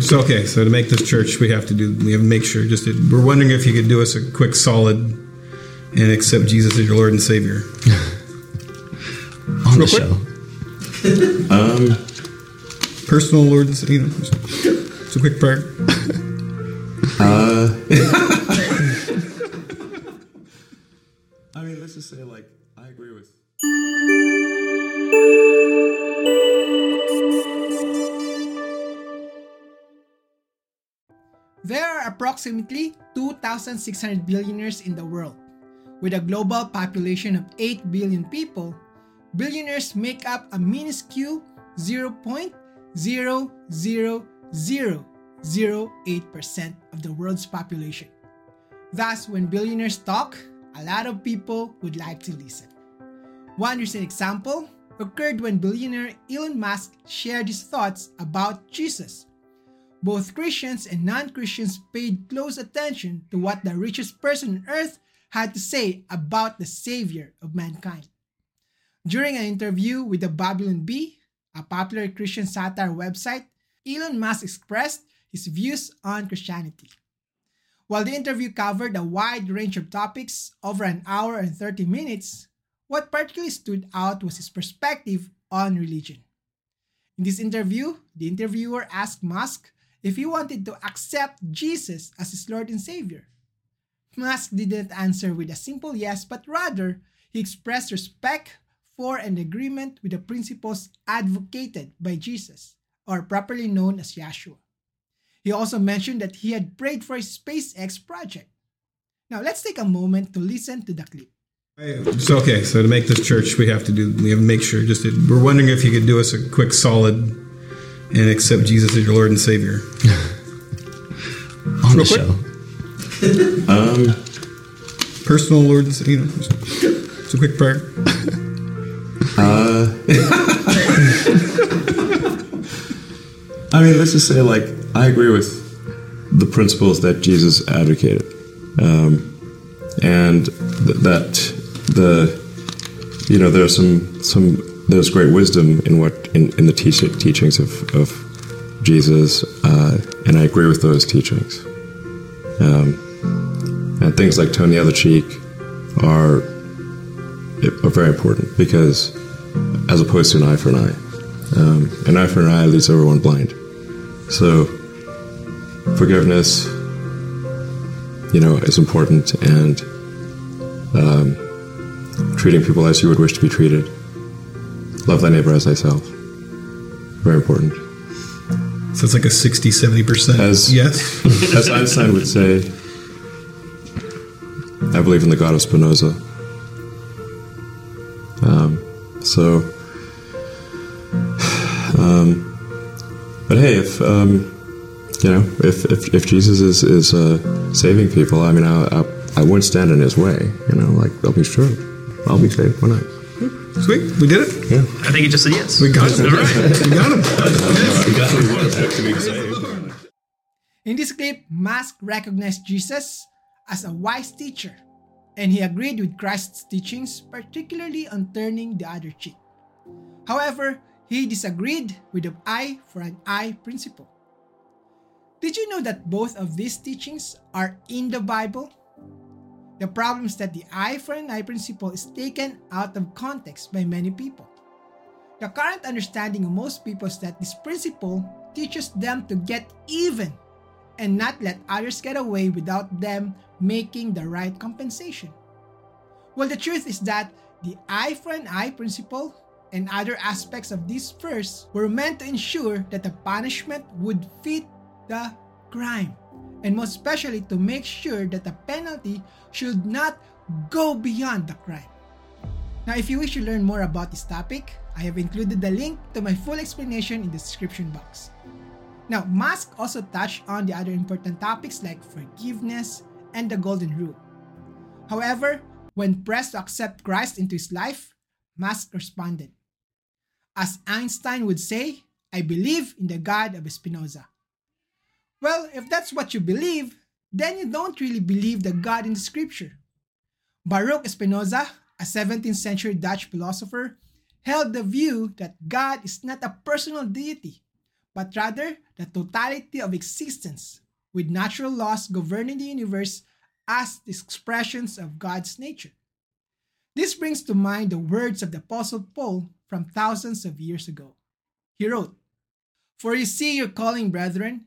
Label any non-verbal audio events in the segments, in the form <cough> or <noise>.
So okay, so to make this church, we have to do we have to make sure. Just to, we're wondering if you could do us a quick solid and accept Jesus as your Lord and Savior. On Real the quick. show. <laughs> Um, Personal Lord and Savior. You know, it's a quick prayer. Uh, <laughs> I mean, let's just say, like, I agree with. There are approximately 2,600 billionaires in the world. With a global population of 8 billion people, billionaires make up a minuscule 0.00008% of the world's population. Thus, when billionaires talk, a lot of people would like to listen. One recent example occurred when billionaire Elon Musk shared his thoughts about Jesus. Both Christians and non Christians paid close attention to what the richest person on earth had to say about the Savior of mankind. During an interview with the Babylon Bee, a popular Christian satire website, Elon Musk expressed his views on Christianity. While the interview covered a wide range of topics over an hour and 30 minutes, what particularly stood out was his perspective on religion. In this interview, the interviewer asked Musk if he wanted to accept Jesus as his Lord and Savior. Musk didn't answer with a simple yes, but rather he expressed respect for and agreement with the principles advocated by Jesus, or properly known as Yahshua. He also mentioned that he had prayed for his SpaceX project. Now let's take a moment to listen to the clip. So okay, so to make this church, we have to do we have to make sure. Just to, we're wondering if you could do us a quick solid and accept Jesus as your Lord and Savior. On the quick. show. Um, Personal Lord and Savior. You know, it's a quick prayer. <laughs> I mean, let's just say, like, I agree with the principles that Jesus advocated, um, and th- that the you know there's some some there's great wisdom in what in, in the teach- teachings of, of Jesus, uh, and I agree with those teachings. Um, and things like turn the other cheek are are very important because as opposed to an eye for an eye. Um, an eye for an eye leaves everyone blind. So, forgiveness, you know, is important, and um, treating people as you would wish to be treated. Love thy neighbor as thyself. Very important. So it's like a 60, 70 percent. As- yes. <laughs> As Einstein would say, I believe in the God of Spinoza. Um, so, <sighs> um, but hey, if um, you know, if, if, if Jesus is is uh, saving people, I mean, I, I I wouldn't stand in His way. You know, like I'll be sure, I'll be saved. Why not? Sweet, we did it. Yeah. I think he just said yes. We got it. All right. We got him. we got him. In this clip, Musk recognized Jesus as a wise teacher, and he agreed with Christ's teachings, particularly on turning the other cheek. However, he disagreed with the eye for an eye principle. Did you know that both of these teachings are in the Bible? The problem is that the eye for an eye principle is taken out of context by many people. The current understanding of most people is that this principle teaches them to get even and not let others get away without them making the right compensation. Well, the truth is that the eye for an eye principle and other aspects of this verse were meant to ensure that the punishment would fit the crime, and most especially to make sure that the penalty should not go beyond the crime. Now, if you wish to learn more about this topic, I have included the link to my full explanation in the description box. Now, Musk also touched on the other important topics like forgiveness and the golden rule. However, when pressed to accept Christ into his life, Musk responded, As Einstein would say, I believe in the God of Spinoza. Well, if that's what you believe, then you don't really believe the God in the scripture. Baruch Spinoza, a 17th century Dutch philosopher, held the view that God is not a personal deity, but rather the totality of existence, with natural laws governing the universe as the expressions of God's nature. This brings to mind the words of the Apostle Paul from thousands of years ago. He wrote, For you see your calling, brethren,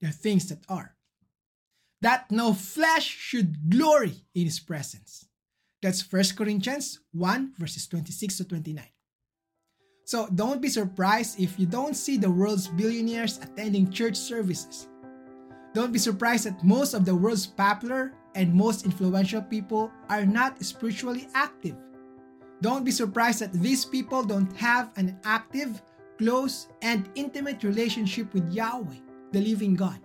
the things that are. That no flesh should glory in his presence. That's 1 Corinthians 1, verses 26 to 29. So don't be surprised if you don't see the world's billionaires attending church services. Don't be surprised that most of the world's popular and most influential people are not spiritually active. Don't be surprised that these people don't have an active, close, and intimate relationship with Yahweh, the living God.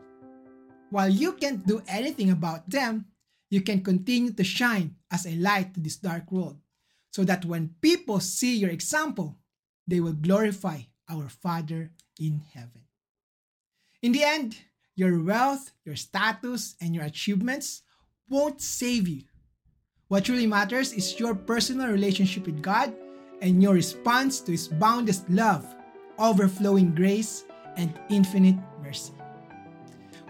While you can't do anything about them, you can continue to shine as a light to this dark world, so that when people see your example, they will glorify our Father in heaven. In the end, your wealth, your status, and your achievements won't save you. What truly matters is your personal relationship with God and your response to His boundless love, overflowing grace, and infinite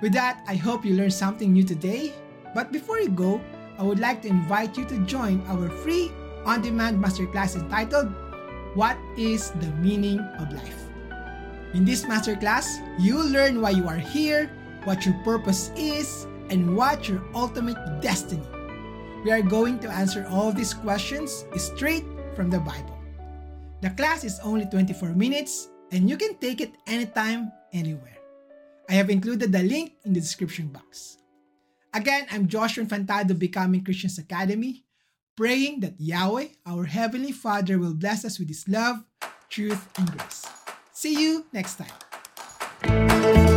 With that, I hope you learned something new today. But before you go, I would like to invite you to join our free on demand masterclass entitled What is the Meaning of Life? In this masterclass, you'll learn why you are here, what your purpose is, and what your ultimate destiny. We are going to answer all these questions straight from the Bible. The class is only 24 minutes and you can take it anytime, anywhere. I have included the link in the description box. Again, I'm Joshua Infantado, Becoming Christians Academy, praying that Yahweh, our Heavenly Father, will bless us with His love, truth, and grace. See you next time.